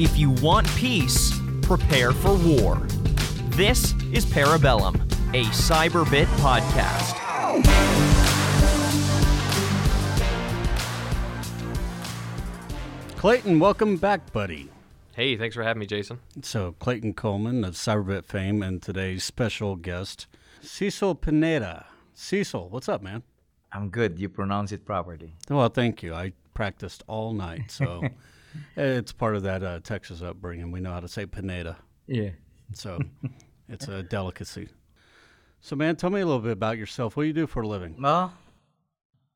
If you want peace, prepare for war. This is Parabellum, a Cyberbit podcast. Clayton, welcome back, buddy. Hey, thanks for having me, Jason. So, Clayton Coleman of Cyberbit fame and today's special guest, Cecil Pineda. Cecil, what's up, man? I'm good. You pronounce it properly. Well, thank you. I practiced all night, so it's part of that uh, Texas upbringing. We know how to say Pineda, Yeah. so it's a delicacy. So, man, tell me a little bit about yourself. What do you do for a living? Well,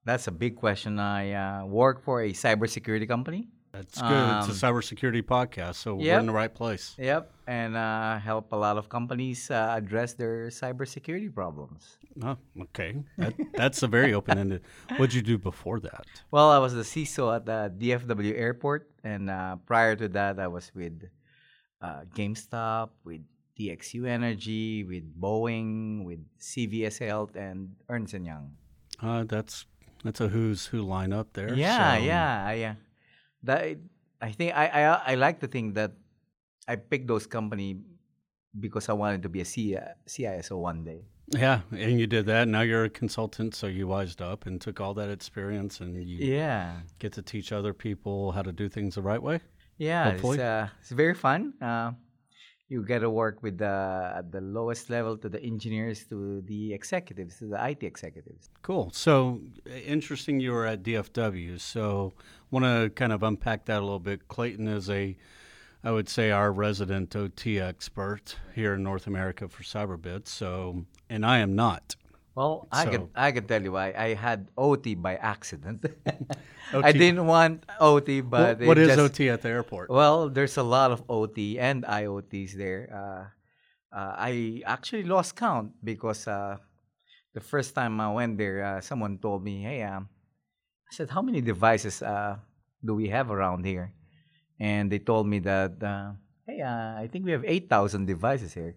that's a big question. I uh, work for a cybersecurity company. That's good. it's a Um, cybersecurity podcast, so we're in the right place. Yep, and uh, help a lot of companies uh, address their cybersecurity problems. Oh, okay. That, that's a very open ended. What'd you do before that? Well, I was the CISO at the DFW airport, and uh, prior to that, I was with uh, GameStop, with TXU Energy, with Boeing, with CVS Health, and Ernst and Young. Uh, that's that's a who's who lineup there. Yeah, so- yeah, I, uh, that I think I, I I like to think that I picked those company because I wanted to be a CISO one day. Yeah, and you did that. Now you're a consultant, so you wised up and took all that experience, and you Yeah, get to teach other people how to do things the right way. yeah, it's uh, it's very fun. Uh, you get to work with the at the lowest level to the engineers to the executives to the IT executives. Cool. So interesting. You were at DFW. So want to kind of unpack that a little bit. Clayton is a, I would say, our resident OT expert here in North America for Cyberbit. So, and I am not. Well, I can I can tell you why I had OT by accident. I didn't want OT, but What- what is just- OT at the airport? Well, there's a lot of OT and IoTs there. Uh, uh, I actually lost count because uh, the first time I went there, uh, someone told me, "Hey, um, I said, how many devices uh, do we have around here?" And they told me that, uh, "Hey, uh, I think we have eight thousand devices here."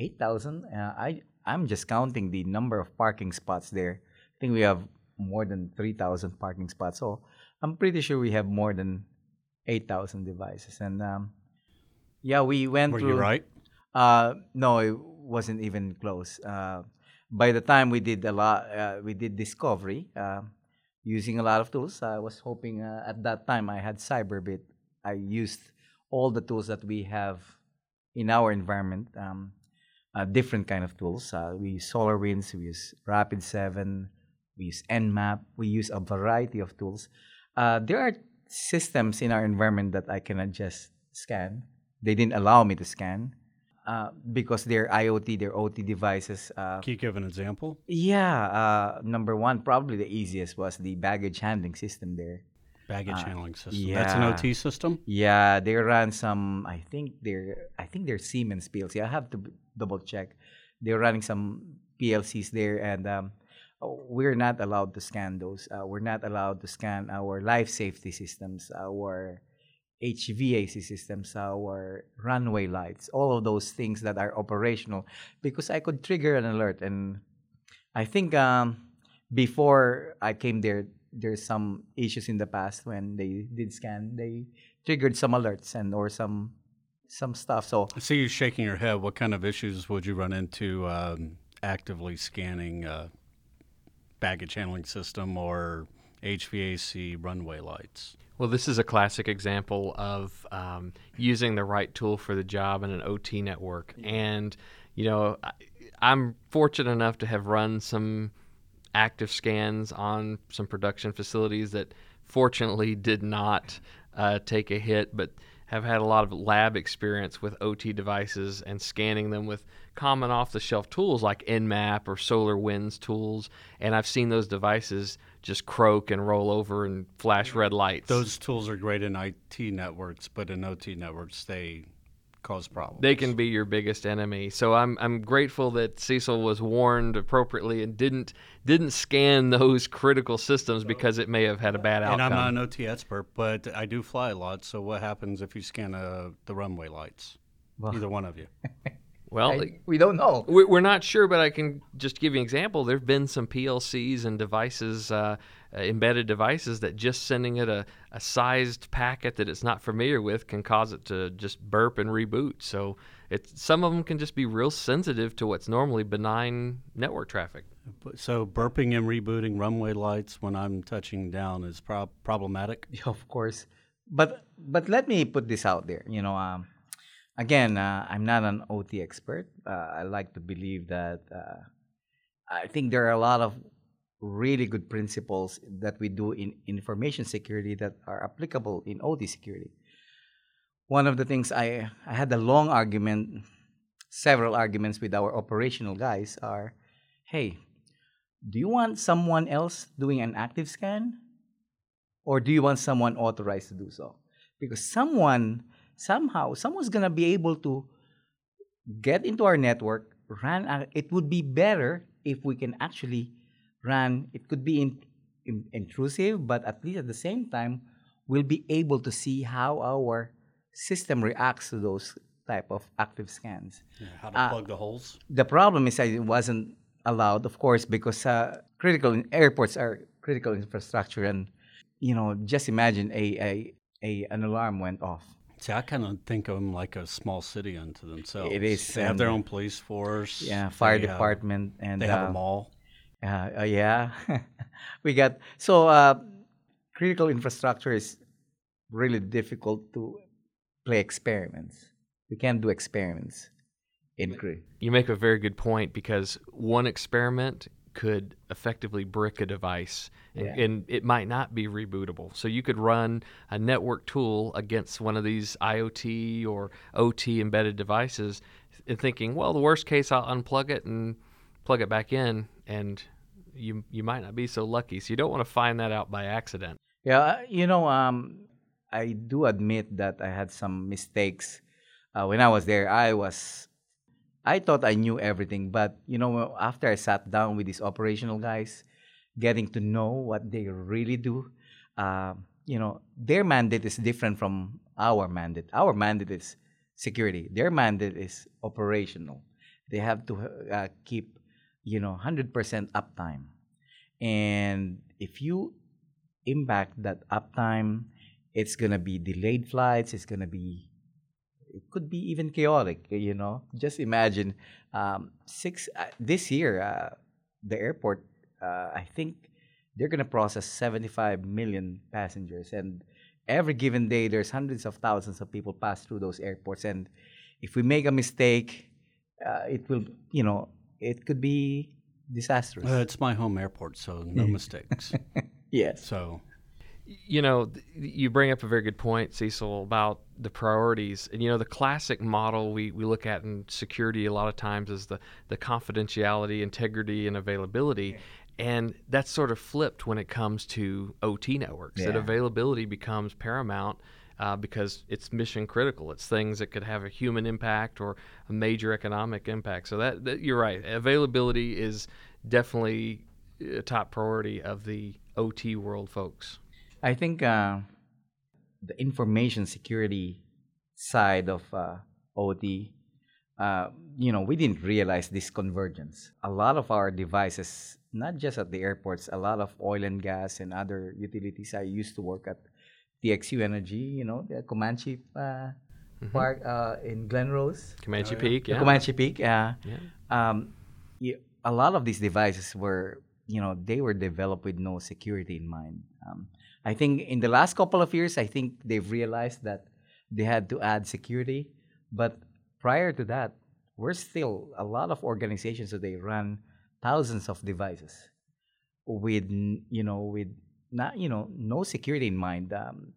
Eight thousand? I I'm just counting the number of parking spots there. I think we have more than three thousand parking spots. So I'm pretty sure we have more than 8,000 devices. And um, yeah, we went Were through. you right? Uh, no, it wasn't even close. Uh, by the time we did a lot, uh, we did discovery uh, using a lot of tools. I was hoping uh, at that time I had Cyberbit. I used all the tools that we have in our environment, um, uh, different kind of tools. Uh, we use SolarWinds, we use Rapid7, we use Nmap, we use a variety of tools. Uh, there are systems in our environment that I cannot just scan. They didn't allow me to scan uh, because they're IoT, they're OT devices. Uh, Can you give an example? yeah, uh, number one, probably the easiest was the baggage handling system there. Baggage Uh, handling system. Yeah. That's an. OT system. Yeah, they run some. I think they're. I think they're Siemens PLC. I have to double check. They're running some PLCs there, and um, oh, we're not allowed to scan those. Uh, we're not allowed to scan our life safety systems, our HVAC systems, our runway lights, all of those things that are operational, because I could trigger an alert. And I think um, before I came there, there's some issues in the past when they did scan. They triggered some alerts and or some some stuff. So I see you shaking your head. What kind of issues would you run into um, actively scanning uh, baggage handling system or HVAC runway lights? Well, this is a classic example of um, using the right tool for the job in an OT network. And, you know, I, I'm fortunate enough to have run some active scans on some production facilities that fortunately did not uh, take a hit, but have had a lot of lab experience with OT devices and scanning them with common off the shelf tools like Nmap or SolarWinds tools. And I've seen those devices just croak and roll over and flash red lights. Those tools are great in IT networks, but in OT networks, they cause problems. they can be your biggest enemy. So I'm I'm grateful that Cecil was warned appropriately and didn't didn't scan those critical systems because it may have had a bad outcome. and. I'm not an OT expert, but I do fly a lot. So what happens if you scan uh, the runway lights? Well- Either one of you. well, I- we don't know. We- We're not sure, but I can just give you an example. There have been some PLCs and devices uh, uh, embedded devices that just sending it a, a sized packet that it's not familiar with can cause it to just burp and reboot. So it's some of them can just be real sensitive to what's normally benign network traffic. So burping and rebooting runway lights when I'm touching down is prob- problematic. Of course, but but let me put this out there. You know, um, again, uh, I'm not an OT expert. Uh, I like to believe that. Uh, I think there are a lot of really good principles that we do in information security that are applicable in OT security. One of the things I, I had a long argument, several arguments with our operational guys are hey, do you want someone else doing an active scan? Or do you want someone authorized to do so? Because someone, somehow, someone's to be able to get into our network, run, it would be better if we can actually run, it could be in, in, intrusive, but at least at the same time, we'll be able to see how our system reacts to those type of active scans. Yeah, how to Uh, plug the holes. The problem is that it wasn't allowed, of course, because uh, critical airports are critical infrastructure, and you know, just imagine a, a, a an alarm went off. See, I kind of think of them like a small city unto themselves. It is, They have their own police force. Yeah, fire they have- department and they have uh, a mall. Uh, uh, yeah, we got so uh, critical infrastructure is really difficult to play experiments. We can't do experiments in cri- You make a very good point because one experiment could effectively brick a device and, Yeah. and it might not be rebootable. So you could run a network tool against one of these IoT or OT embedded devices and thinking, well, the worst case, I'll unplug it and plug it back in, and you you might not be so lucky. So you don't want to find that out by accident. Yeah, uh, you know, um, I do admit that I had some mistakes uh, when I was there. I was, I thought I knew everything, but you know, after I sat down with these operational guys, getting to know what they really do, uh, you know, their mandate is different from our mandate. Our mandate is security. Their mandate is operational. They have to uh, keep, you know, hundred percent uptime, and if you impact that uptime. It's gonna be delayed flights. It's gonna be, it could be even chaotic. You know, just imagine um, six uh, this year. Uh, the airport, uh, I think, they're gonna process 75 million passengers, and every given day, there's hundreds of thousands of people pass through those airports. And if we make a mistake, uh, it will, you know, it could be disastrous. Uh, it's my home airport, so no mistakes. yes. So you know, you bring up a very good point, Cecil, about the priorities. And you know, the classic model we, we look at in security a lot of times is the the confidentiality, integrity, and availability. And that's sort of flipped when it comes to OT networks. That availability becomes paramount uh, because it's mission critical. It's things that could have a human impact or a major economic impact. So that, that you're right. Availability is definitely a top priority of the OT world, folks. I think uh, the information security side of uh, OT, uh, you know, we didn't realize this convergence. A lot of our devices, not just at the airports, a lot of oil and gas and other utilities. I used to work at TXU Energy, you know, the Comanche uh, Park uh, in Glen Rose. Comanche Peak, yeah. Comanche Peak. Uh, Yeah. um, y- a lot of these devices were, you know, they were developed with no security in mind. Um, I think in the last couple of years, I think they've realized that they had to add security. But prior to that, we're still a lot of organizations that they run thousands of devices with, you know, with not, you know, no security in mind. Um,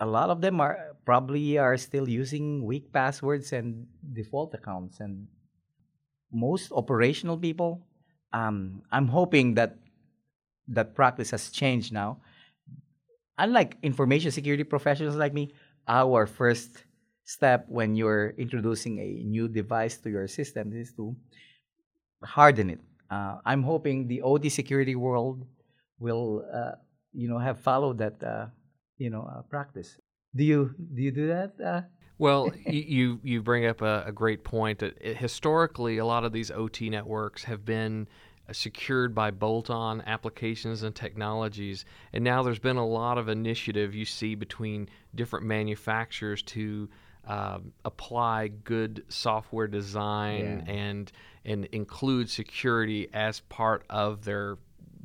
a lot of them are probably are still using weak passwords and default accounts and most operational people um, i'm hoping that that practice has changed now unlike information security professionals like me our first step when you're introducing a new device to your system is to harden it uh, i'm hoping the OT security world will uh, you know have followed that uh, you know uh, practice do you do you do that uh, Well, you, you bring up a, a great point that it, historically a lot of these OT networks have been secured by bolt-on applications and technologies. And now there's been a lot of initiative you see between different manufacturers to uh, apply good software design Yeah. and and include security as part of their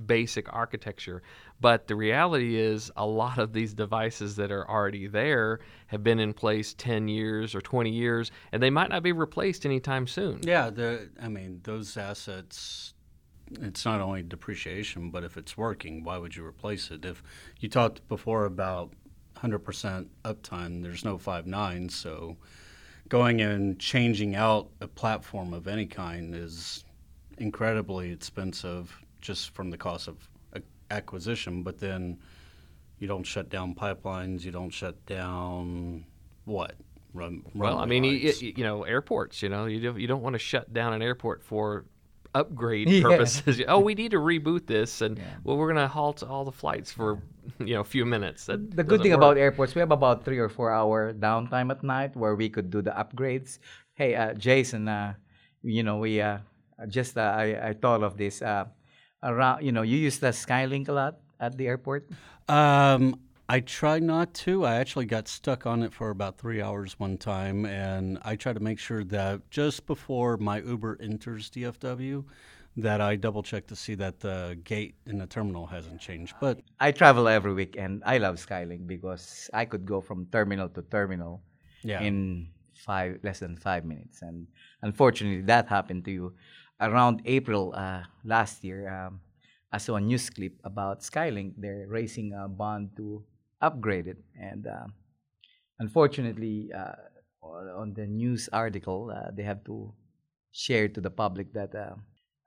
basic architecture. But the reality is, a lot of these devices that are already there have been in place 10 years or 20 years, and they might not be replaced anytime soon. Yeah, the I mean those assets. It's not only depreciation, but if it's working, why would you replace it? If you talked before about 100% uptime, there's no five nines, so going and changing out a platform of any kind is incredibly expensive just from the cost of acquisition. But then you don't shut down pipelines, you don't shut down what run. Well, I mean, y- lines. y- you know, airports. You know, you don't, you don't want to shut down an airport for upgrade Yeah. purposes. oh, we need to reboot this, and Yeah. well, we're going to halt all the flights for you know a few minutes. That the good thing work. about airports, we have about three or four hour downtime at night where we could do the upgrades. Hey, uh, Jason, uh, you know, we uh, just uh, I, I thought of this. Around, you know, you use the Skylink a lot at the airport. Um, I try not to. I actually got stuck on it for about three hours one time, and I try to make sure that just before my Uber enters DFW, that I double check to see that the gate in the terminal hasn't changed. But I travel every week, and I love Skylink because I could go from terminal to terminal yeah, in five less than five minutes. And unfortunately, that happened to you around April uh, last year. Um, I saw a news clip about Skylink. They're raising a bond to upgrade it, and um unfortunately, uh, on the news article, uh, they have to share to the public that uh,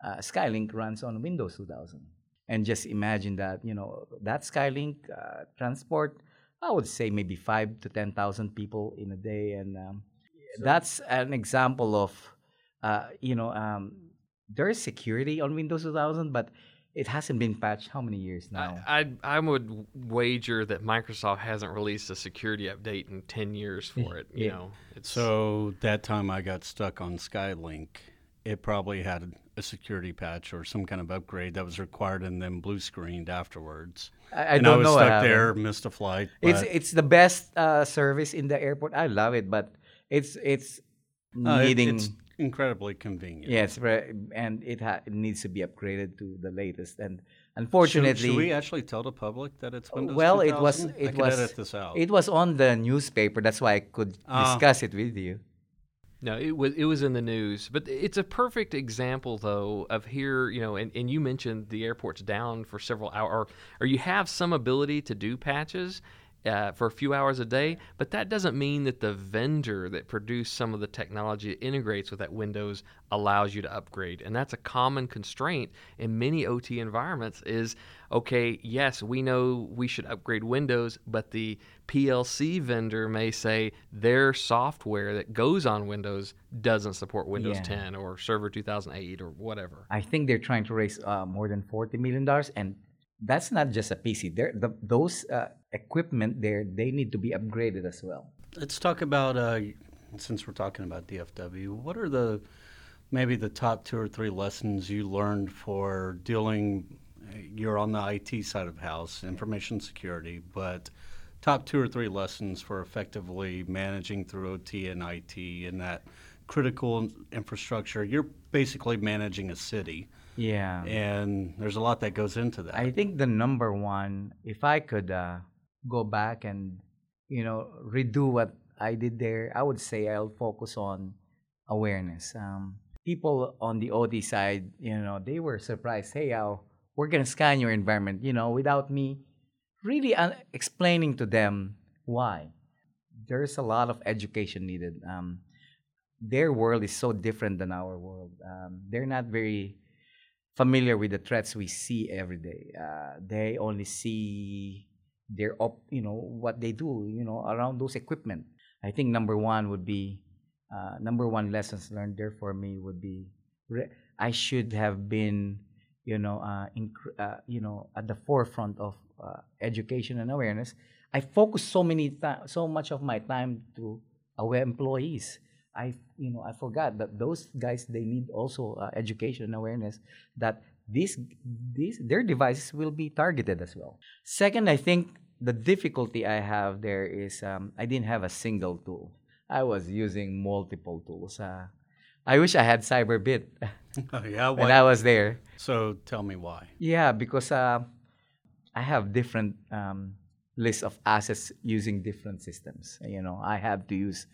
uh, Skylink runs on Windows 2000. And just imagine that you know that Skylink uh, transport I would say maybe five to ten thousand people in a day, and um, that's an example of, uh, you know, um, there is security on Windows 2000, but it hasn't been patched how many years now? I, I I would wager that Microsoft hasn't released a security update in ten years for it. You Yeah. know, it's so that time I got stuck on Skylink, it probably had a security patch or some kind of upgrade that was required and then blue screened afterwards. I, I and don't I was know. what stuck there, missed a flight. It's but- it's the best uh, service in the airport. I love it, but it's it's Uh, it- needing. it's incredibly convenient. Yes, and it, ha- it needs to be upgraded to the latest. And unfortunately, should we actually tell the public that it's Windows well, it 2000? was I it was edit this out. it was on the newspaper. That's why I could Ah. discuss it with you. No, it was it was in the news, but it's a perfect example though of here, you know, and, and you mentioned the airport's down for several hours, or, or you have some ability to do patches uh, for a few hours a day, but that doesn't mean that the vendor that produced some of the technology that integrates with that Windows allows you to upgrade, and that's a common constraint in many OT environments. Is okay, yes, we know we should upgrade Windows, but the PLC vendor may say their software that goes on Windows doesn't support Windows Yeah. 10 or Server 2008 or whatever. I think they're trying to raise uh, more than forty million dollars, and that's not just a PC. They're, the, those uh, equipment there, they need to be upgraded as well. Let's talk about uh, since we're talking about DFW. What are the maybe the top two or three lessons you learned for dealing? You're on the IT side of house, information security, but top two or three lessons for effectively managing through OT and IT in that critical infrastructure. You're basically managing a city, Yeah. and there's a lot that goes into that. I think the number one, if I could uh, go back and you know redo what I did there, I would say I'll focus on awareness. Um, people on the OT side, you know, they were surprised. Hey, uh, we're gonna scan your environment. You know, without me really uh, explaining to them why. There's a lot of education needed. Um, their world is so different than our world. Um, they're not very familiar with the threats we see every day. Uh, they only see their op, you know, what they do, you know, around those equipment. I think number one would be, uh, number one lessons learned there for me would be, re- I should have been, you know, uh, inc- uh, you know, at the forefront of uh, education and awareness. I focus so many ti- so much of my time to our employees. I, you know, I forgot that those guys they need also uh, education and awareness that these these their devices will be targeted as well. Second, I think the difficulty I have there is um, I didn't have a single tool. I was using multiple tools. Uh, I wish I had Cyberbit Oh, yeah. when I was there. so tell me why. Yeah, because uh, I have different um, lists of assets using different systems. You know, I have to use.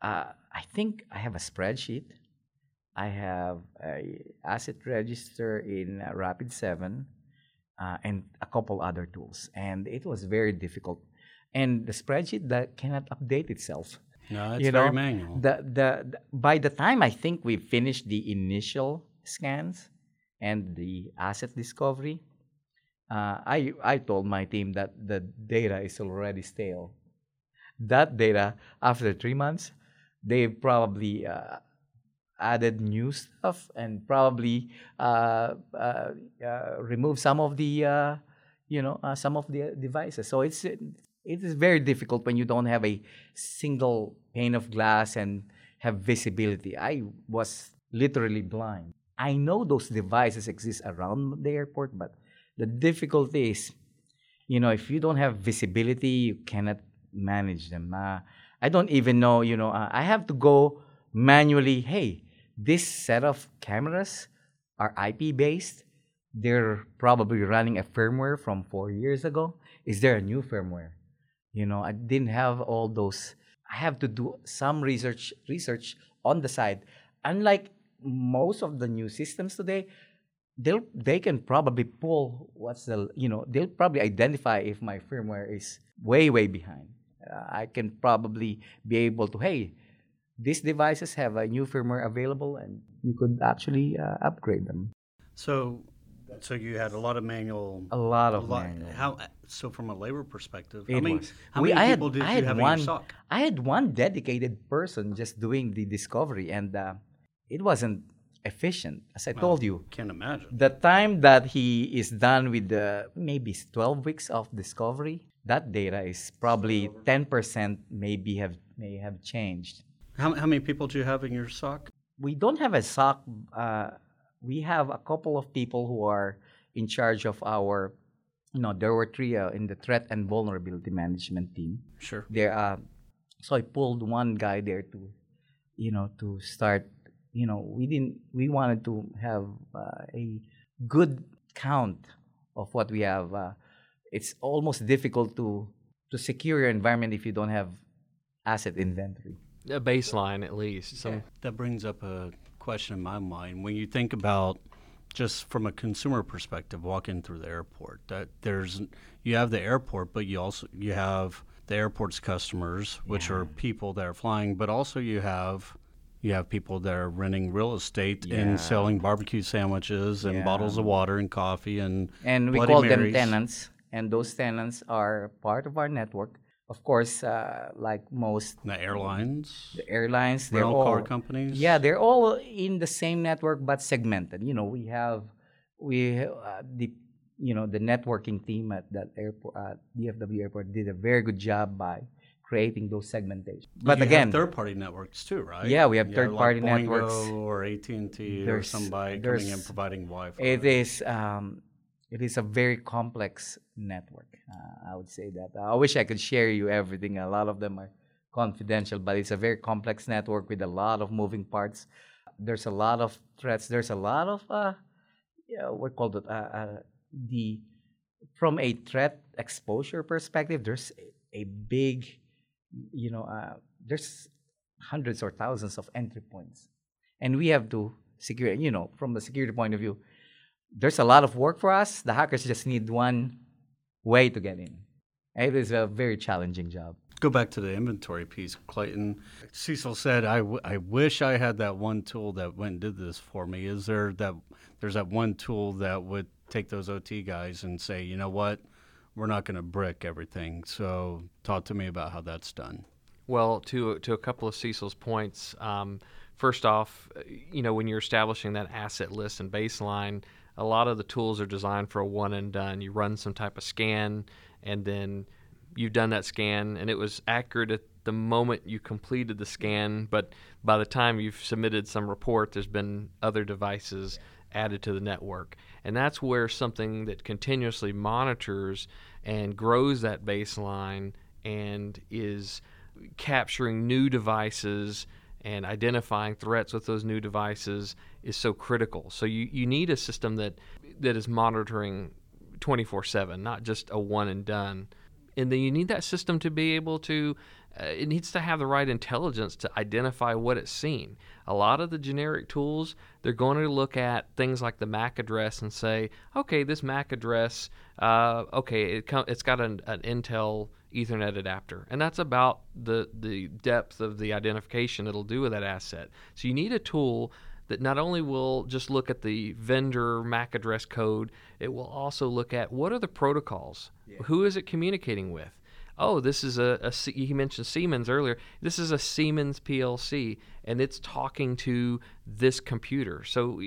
Uh, I think I have a spreadsheet. I have a asset register in uh, Rapid Seven, uh, and a couple other tools, and it was very difficult. And the spreadsheet that cannot update itself No, it's you very know, manual. The, the the by the time I think we finished the initial scans and the asset discovery, uh, I I told my team that the data is already stale. That data after three months, they probably uh, added new stuff and probably uh, uh, uh, removed some of the uh, you know uh, some of the devices. So it's it is very difficult when you don't have a single pane of glass and have visibility. I was literally blind. I know those devices exist around the airport, but the difficulty is, you know, if you don't have visibility, you cannot manage them. I don't even know, you know, I have to go manually. Hey, this set of cameras are IP based. They're probably running a firmware from four years ago. Is there a new firmware? You know, I didn't have all those. I have to do some research research on the side. Unlike most of the new systems today, they'll they can probably pull what's the you know they'll probably identify if my firmware is way way behind. Uh, I can probably be able to hey, these devices have a new firmware available, and you could actually uh, upgrade them. So, so you had a lot of manual. A lot a of lot- manual. How? So, from a labor perspective, It how many, was. how We- many I had- people did I you had have one, in your SOC? I had one dedicated person just doing the discovery, and uh, it wasn't efficient. As I told you, Can't imagine. the time that he is done with the maybe 12 weeks of discovery, that data is probably 10% maybe have may have changed. How, how many people do you have in your SOC? We don't have a SOC. Uh, we have a couple of people who are in charge of our. You know, there were three uh, in the threat and vulnerability management team. Sure. there uh, so i pulled one guy there to you know to start you know we didn't we wanted to have uh, a good count of what we have uh, it's almost difficult to to secure your environment if you don't have asset inventory A baseline, at least. Some That brings up a question in my mind. When you think about just from a consumer perspective, walking through the airport, that there's you have the airport, but you also you have the airport's customers, which are people that are flying, but also you have you have people that are renting real estate Yeah. and selling barbecue sandwiches and Yeah. bottles of water and coffee and and we Bloody call Marys. them tenants and those tenants are part of our network of course uh, like most the airlines, the airlines they're all car companies. Yeah, they're all in the same network but segmented. You know, we have we uh, the you know the networking team at that airport at DFW airport did a very good job by creating those segmentation. But, you again, third party networks too, right? Yeah, we have third-party like networks. or AT and T or somebody coming in providing Wi-Fi. it is um, it is a very complex network. Uh, I would say that. I wish I could share you everything. A lot of them are confidential, but it's a very complex network with a lot of moving parts. There's a lot of threats. There's a lot of uh, yeah, what called it? Uh, uh, the from a threat exposure perspective, there's a, a big, you know, uh, there's hundreds or thousands of entry points, and we have to secure. You know, from the security point of view, there's a lot of work for us. The hackers just need one way to get in. It is a very challenging job. Go back to the inventory piece, Clayton. Cecil said, I, w- I wish I had that one tool that went and did this for me. Is there that there's that one tool that would take those OT guys and say, you know what, we're not going to brick everything. So talk to me about how that's done. Well, to to a couple of Cecil's points. Um, first off, uh, you know when you're establishing that asset list and baseline, a lot of the tools are designed for a one and done. You run some type of scan, and then you've done that scan, and it was accurate at the moment you completed the scan. But by the time you've submitted some report, there's been other devices added to the network, And that's where something that continuously monitors and grows that baseline and is capturing new devices and identifying threats with those new devices is so critical. So you, you need a system that that is monitoring 24/7, not just a one and done. And then you need that system to be able to uh, it needs to have the right intelligence to identify what it's seen. A lot of the generic tools, they're going to look at things like the MAC address and say, okay, this MAC address, uh, okay, it com- it's got an, an Intel Ethernet adapter, and that's about the the depth of the identification it'll do with that asset. So you need a tool that not only will just look at the vendor MAC address code, it will also look at what are the protocols, yeah. who is it communicating with oh, this is a, a he mentioned Siemens earlier. This is a Siemens PLC, and it's talking to this computer. So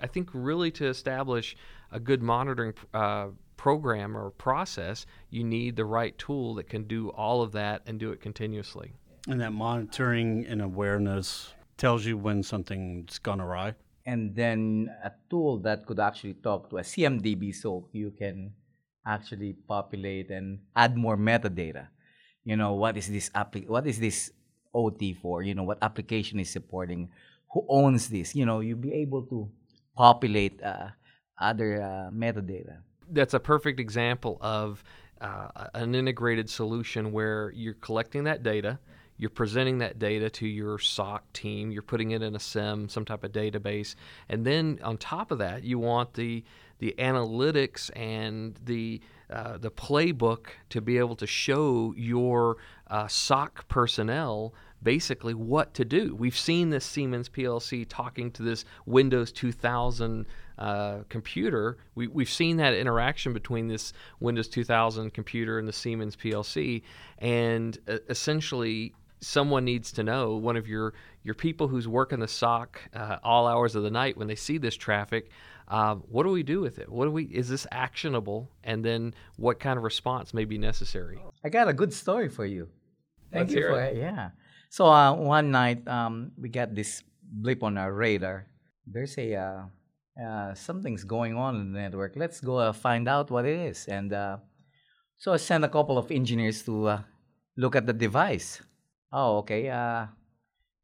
I think really to establish a good monitoring uh, program or process, you need the right tool that can do all of that and do it continuously. And that monitoring and awareness tells you when something's gone awry. And then a tool that could actually talk to a CMDB so you can actually populate and add more metadata. You know, what is this applic- what is this OT for? You know, what application is supporting? Who owns this? You know, you'll be able to populate uh, other uh, metadata. That's a perfect example of uh, an integrated solution where you're collecting that data, you're presenting that data to your SOC team, you're putting it in a SIEM, some type of database, and then on top of that, you want the the analytics and the uh, the playbook to be able to show your uh, SOC personnel basically what to do. We've seen this Siemens PLC talking to this Windows 2000 uh, computer. We, we've seen that interaction between this Windows 2000 computer and the Siemens PLC, and uh, essentially someone needs to know one of your your people who's working the SOC uh, all hours of the night when they see this traffic um, what do we do with it? What do we? Is this actionable? And then what kind of response may be necessary? I got a good story for you. Thank Let's you for it. Yeah. So uh, one night um, we got this blip on our radar. There's a uh, uh, something's going on in the network. Let's go uh, find out what it is. And uh, so I sent a couple of engineers to uh, look at the device. Oh, okay.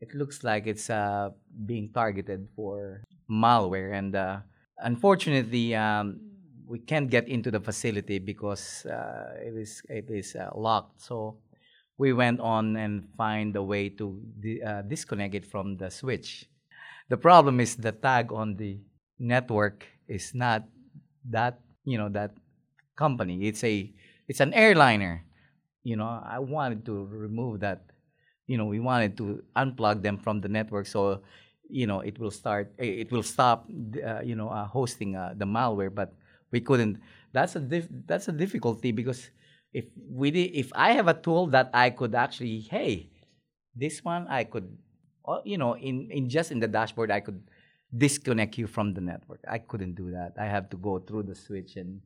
it looks like it's being targeted for malware and unfortunately, um, we can't get into the facility because it is it is locked. So we went on and find a way to uh, disconnect it from the switch. The problem is the tag on the network is not that you know that company. It's a it's an airliner. You know, I wanted to remove that. You know, we wanted to unplug them from the network so you know it will start it will stop uh, you know uh, hosting uh, the malware but we couldn't that's a dif- that's a difficulty because if we did, if i have a tool that i could actually hey this one i could uh, you know in in just in the dashboard i could disconnect you from the network. I couldn't do that. I have to go through the switch and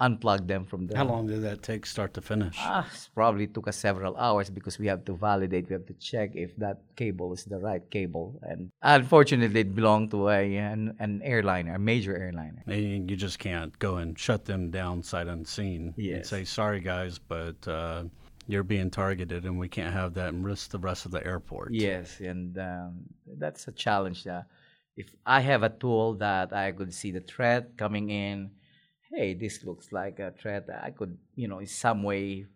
unplug them from the. How long did that take, start to finish? Ah, probably took us several hours because we have to validate, we have to check if that cable is the right cable, and unfortunately, it belonged to a an, an airliner, a major airliner. And you just can't go and shut them down sight unseen yes. and say, "Sorry, guys, but." Uh, you're being targeted, and we can't have that and risk the rest of the airport. Yes, and um, that's a challenge. Uh, if I have a tool that I could see the threat coming in, hey, this looks like a threat. I could, you know, in some way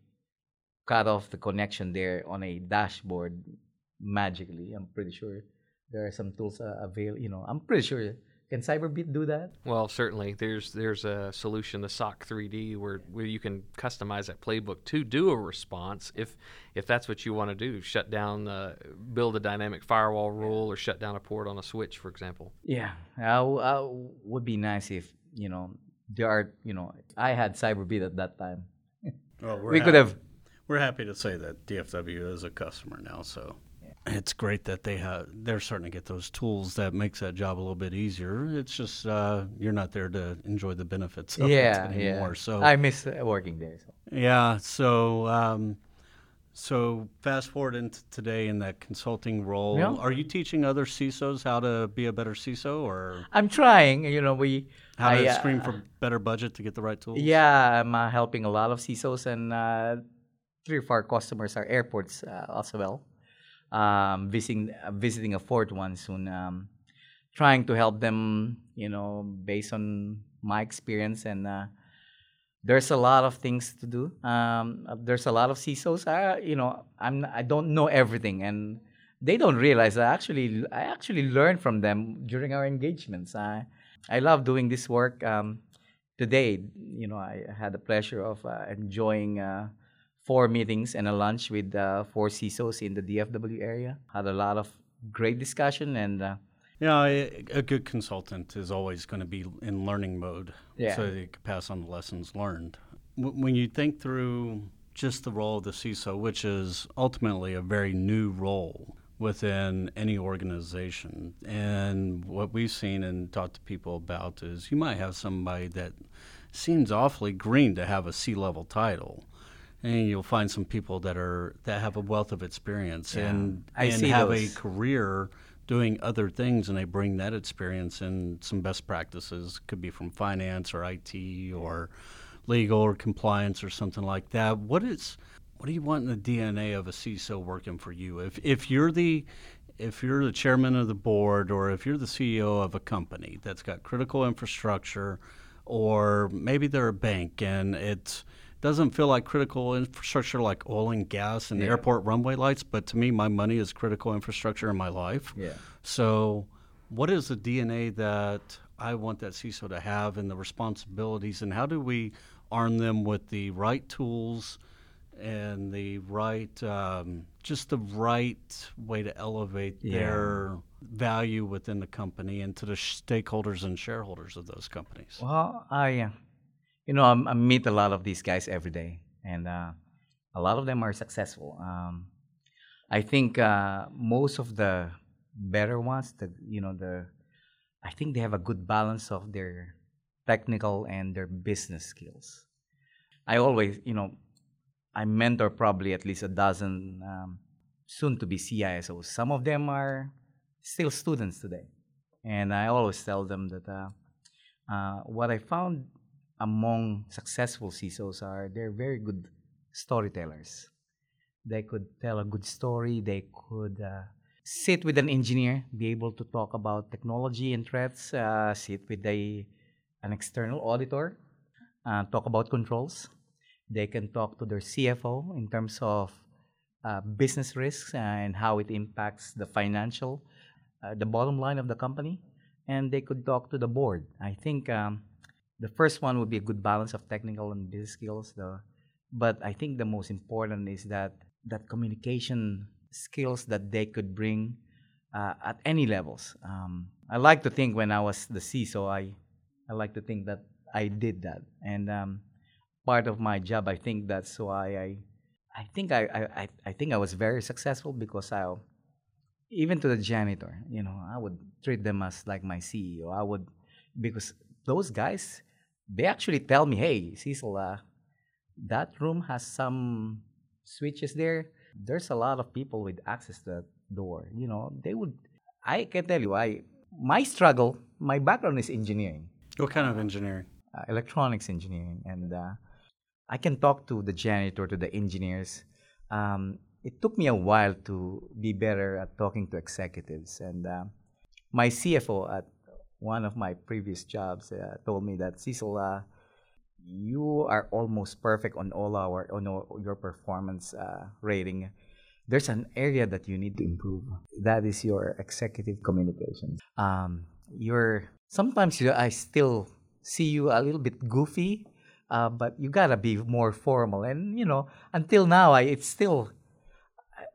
cut off the connection there on a dashboard magically. I'm pretty sure there are some tools uh, available. You know, I'm pretty sure. Can Cyberbit do that? Well, certainly. There's there's a solution, the SOC 3D, where, where you can customize that playbook to do a response if if that's what you want to do. Shut down, uh, build a dynamic firewall rule, or shut down a port on a switch, for example. Yeah, uh, would be nice if you know there are you know I had Cyberbit at that time. Well, we could have. We're happy to say that DFW is a customer now, so it's great that they have they're starting to get those tools that makes that job a little bit easier. It's just uh, you're not there to enjoy the benefits of yeah, it anymore. Yeah. So I miss working there. So. Yeah. So um, So fast forward into today in that consulting role. Yeah. Are you teaching other CISOs how to be a better CISO or I'm trying. You know, we how I, to uh, screen for better budget to get the right tools? Yeah, I'm uh, helping a lot of CISOs, and uh, three of our customers are airports uh, as well. Um, visiting uh, visiting a fourth one soon. Um, trying to help them, you know, based on my experience, and uh, there's a lot of things to do. Um, uh, there's a lot of CISOs. I, you know, I'm I don't know everything, and they don't realize I actually I actually learned from them during our engagements. I I love doing this work. Um, today, you know, I had the pleasure of uh, enjoying uh, four meetings and a lunch with uh, four CISOs in the DFW area. Had a lot of great discussion and. Uh, Yeah, a, a good consultant is always going to be in learning mode, Yeah. so they can pass on the lessons learned. When you think through just the role of the CISO, which is ultimately a very new role within any organization, and what we've seen and talked to people about is you might have somebody that seems awfully green to have a C-level title. And you'll find some people that are that have a wealth of experience Yeah. and I and have those. a career doing other things and they bring that experience and some best practices could be from finance or IT or legal or compliance or something like that. What is what do you want in the DNA of a CISO working for you? If if you're the if you're the chairman of the board or if you're the CEO of a company that's got critical infrastructure or maybe they're a bank and it doesn't feel like critical infrastructure like oil and gas and Yeah. airport runway lights, but to me, my money is critical infrastructure in my life. Yeah. So, what is the DNA that I want that CISO to have and the responsibilities, and how do we arm them with the right tools and the right, um, just the right way to elevate Yeah. their value within the company and to the sh- stakeholders and shareholders of those companies? Well, I, uh, you know, I'm, I meet a lot of these guys every day, and uh, a lot of them are successful. Um, I think uh, most of the better ones, the you know, the, I think they have a good balance of their technical and their business skills. I always, you know, I mentor probably at least a dozen um, soon to be CISOs. Some of them are still students today, and I always tell them that. Uh, uh, what I found among successful CISOs are they're very good storytellers. They could tell a good story. They could uh, sit with an engineer, be able to talk about technology and threats. Uh, sit with a an external auditor, uh, talk about controls. They can talk to their CFO in terms of uh, business risks and how it impacts the financial, uh, the bottom line of the company and they could talk to the board. I think um, the first one would be a good balance of technical and business skills. The, but I think the most important is that that communication skills that they could bring uh, at any levels. Um, I like to think when I was the CISO, I I like to think that I did that, and um, part of my job, I think that's why I I think I I, I- I think I was very successful because I even to the janitor, you know, I would treat them as like my CEO. I would because those guys, they actually tell me, "Hey, Cecil, uh, that room has some switches there. There's a lot of people with access to that door. You know, they would. I can tell you, I my struggle, my background is engineering, What kind of engineering? uh, electronics engineering, and uh, I can talk to the janitor, to the engineers. Um, it took me a while to be better at talking to executives, and uh, my CFO at one of my previous jobs uh, told me that Cecil, uh, you are almost perfect on all our on all your performance uh, rating. There's an area that you need to improve. That is your executive communication. Um, you're sometimes you, I still see you a little bit goofy, uh, but you gotta be more formal. And you know, until now, I it's still.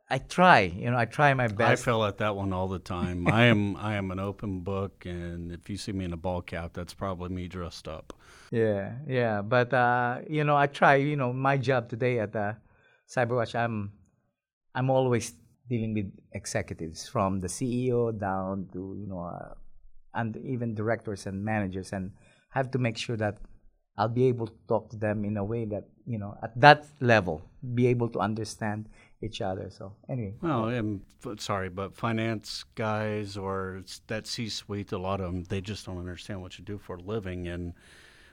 I, I try, you know, I try my best. I fell at that one all the time. I am I am an open book, and if you see me in a ball cap, that's probably me dressed up. Yeah, yeah, but uh, you know, I try. You know, my job today at uh, CyberWatch, I'm I'm always dealing with executives from the CEO down to you know, uh, and even directors and managers, and have to make sure that I'll be able to talk to them in a way that you know, at that level, be able to understand each other. So anyway, Well, and f- sorry, but finance guys or that C-suite, a lot of them, they just don't understand what you do for a living, and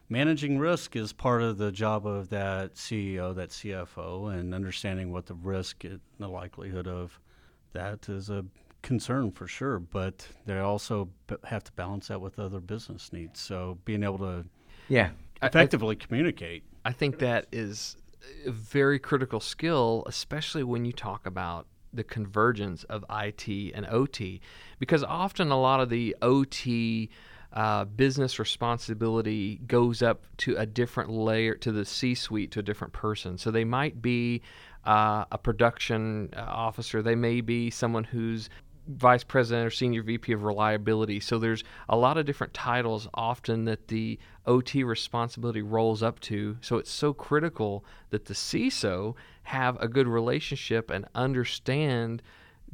managing risk is part of the job of that CEO, that CFO, and understanding what the risk and the likelihood of that is a concern for sure. But they also have to balance that with other business needs. So being able to yeah, I- I- effectively communicate. I think that is a very critical skill, especially when you talk about the convergence of IT and OT, because often a lot of the OT uh, business responsibility goes up to a different layer, to the C suite, to a different person. So they might be uh, a production uh, officer, they may be someone who's vice president or senior VP of reliability. So there's a lot of different titles often that the OT responsibility rolls up to. So it's so critical that the CISO have a good relationship and understand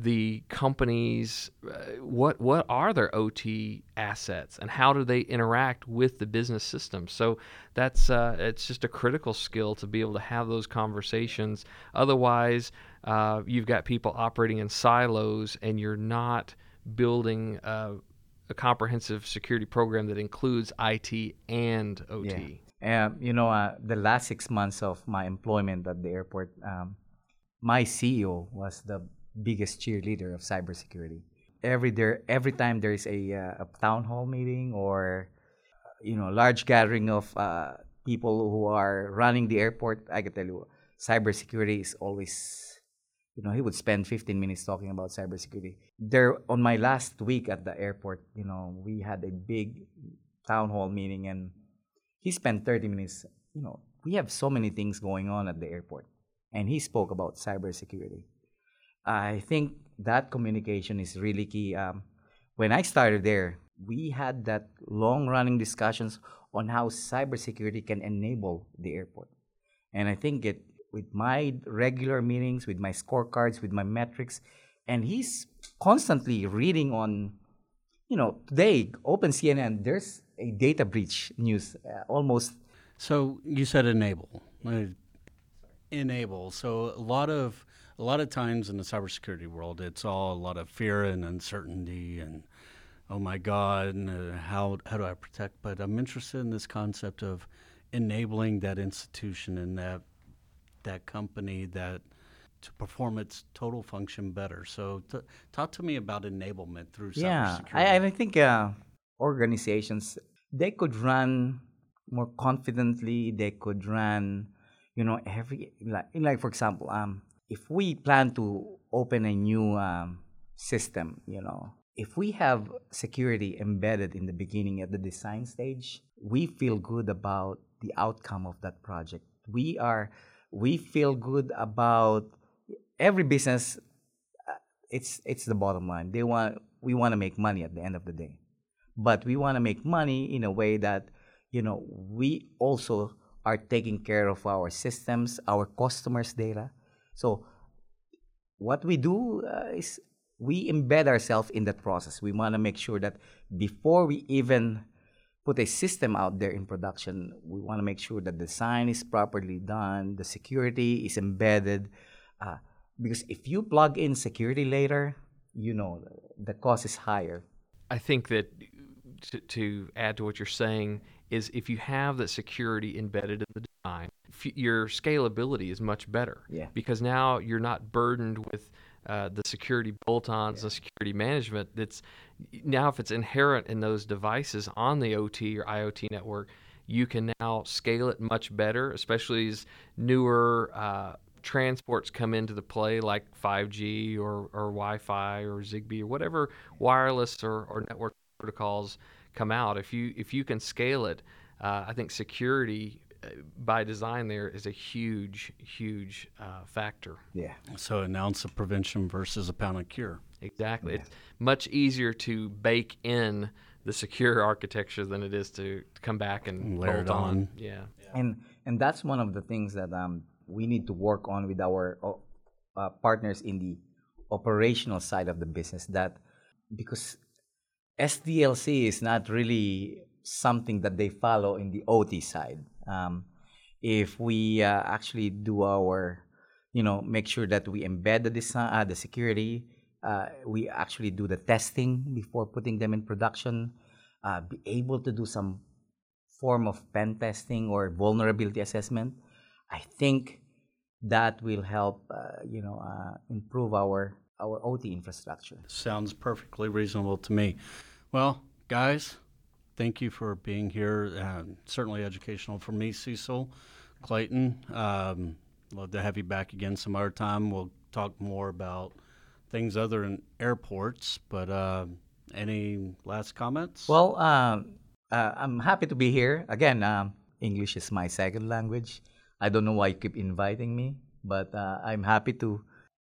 the companies uh, what what are their OT assets and how do they interact with the business system. So that's uh, it's just a critical skill to be able to have those conversations. Otherwise, uh, you've got people operating in silos and you're not building uh, a comprehensive security program that includes IT and OT. Yeah. Um, you know, uh, the last six months of my employment at the airport, um, my CEO was the biggest cheerleader of cybersecurity. Every there, every time there is a, uh, a town hall meeting or you know large gathering of uh, people who are running the airport, I can tell you, cybersecurity is always. You know, he would spend 15 minutes talking about cybersecurity. There, on my last week at the airport, you know, we had a big town hall meeting, and he spent 30 minutes. You know, we have so many things going on at the airport, and he spoke about cybersecurity. I think that communication is really key. Um, when I started there, we had that long-running discussions on how cybersecurity can enable the airport, and I think it with my regular meetings, with my scorecards, with my metrics, and he's constantly reading on you know, today, open CNN, there's a data breach news uh, almost. So you said enable. Uh, Enable. So a lot of a lot of times in the cybersecurity world, it's all a lot of fear and uncertainty and oh my God, and uh, how how do I protect? But I'm interested in this concept of enabling that institution and that that company that to perform its total function better. So t- talk to me about enablement through Yeah, cybersecurity. I, I think uh, organizations they could run more confidently. They could run, you know, every like, like for example, um, if we plan to open a new um, system, you know, if we have security embedded in the beginning at the design stage, we feel good about the outcome of that project. We are, we feel good about every business. uh, It's it's the bottom line. They want we want to make money at the end of the day, but we want to make money in a way that you know we also are taking care of our systems, our customers' data. So what we do uh, is we embed ourselves in that process. We want to make sure that before we even put a system out there in production, we want to make sure that the design is properly done, the security is embedded. Uh, because if you plug in security later, you know the cost is higher. I think that to, to add to what you're saying is if you have that security embedded in the design, your scalability is much better. Yeah. Because now you're not burdened with uh, the security bolt-ons, the security management. That's now if it's inherent in those devices on the OT or IoT network, you can now scale it much better, especially as newer. Uh, transports come into the play like 5G or, or Wi-Fi or Zigbee or whatever wireless or, or network protocols come out. If you if you can scale it, uh, I think security by design there is a huge huge uh, factor. Yeah. So an ounce of prevention versus a pound of cure. Exactly, it's much easier to bake in the secure architecture than it is to, to come back and Layer it on. Yeah. and and that's one of the things that um, we need to work on with our uh, uh, partners in the operational side of the business that because SDLC is not really something that they follow in the OT side. Um, if we uh, actually do our you know, make sure that we embed the design, uh, the security. Uh, we actually do the testing before putting them in production. Uh, be able to do some form of pen testing or vulnerability assessment. I think that will help, uh, you know, uh, improve our our OT infrastructure. Sounds perfectly reasonable to me. Well, guys, thank you for being here. Uh, certainly educational for me, Cecil, Clayton. Um, love to have you back again some other time. We'll talk more about things other than airports. But uh, any last comments? Well, um, uh, I'm happy to be here again. Um, English is my second language. I don't know why you keep inviting me, but uh, I'm happy to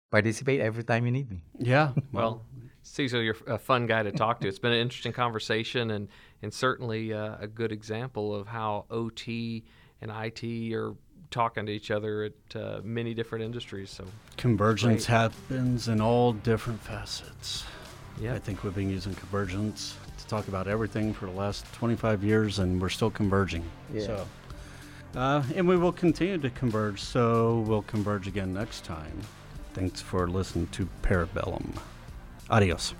participate every time you need me. Yeah. Well, Cecil, you're a fun guy to talk to. It's been an interesting conversation and, and certainly uh, a good example of how OT and IT are talking to each other at uh, many different industries. So convergence Great. happens in all different facets. Yeah. I think we've been using convergence to talk about everything for the last 25 years, and we're still converging. Yeah. So, uh, and we will continue to converge. So we'll converge again next time. Thanks for listening to Parabellum. Adiós.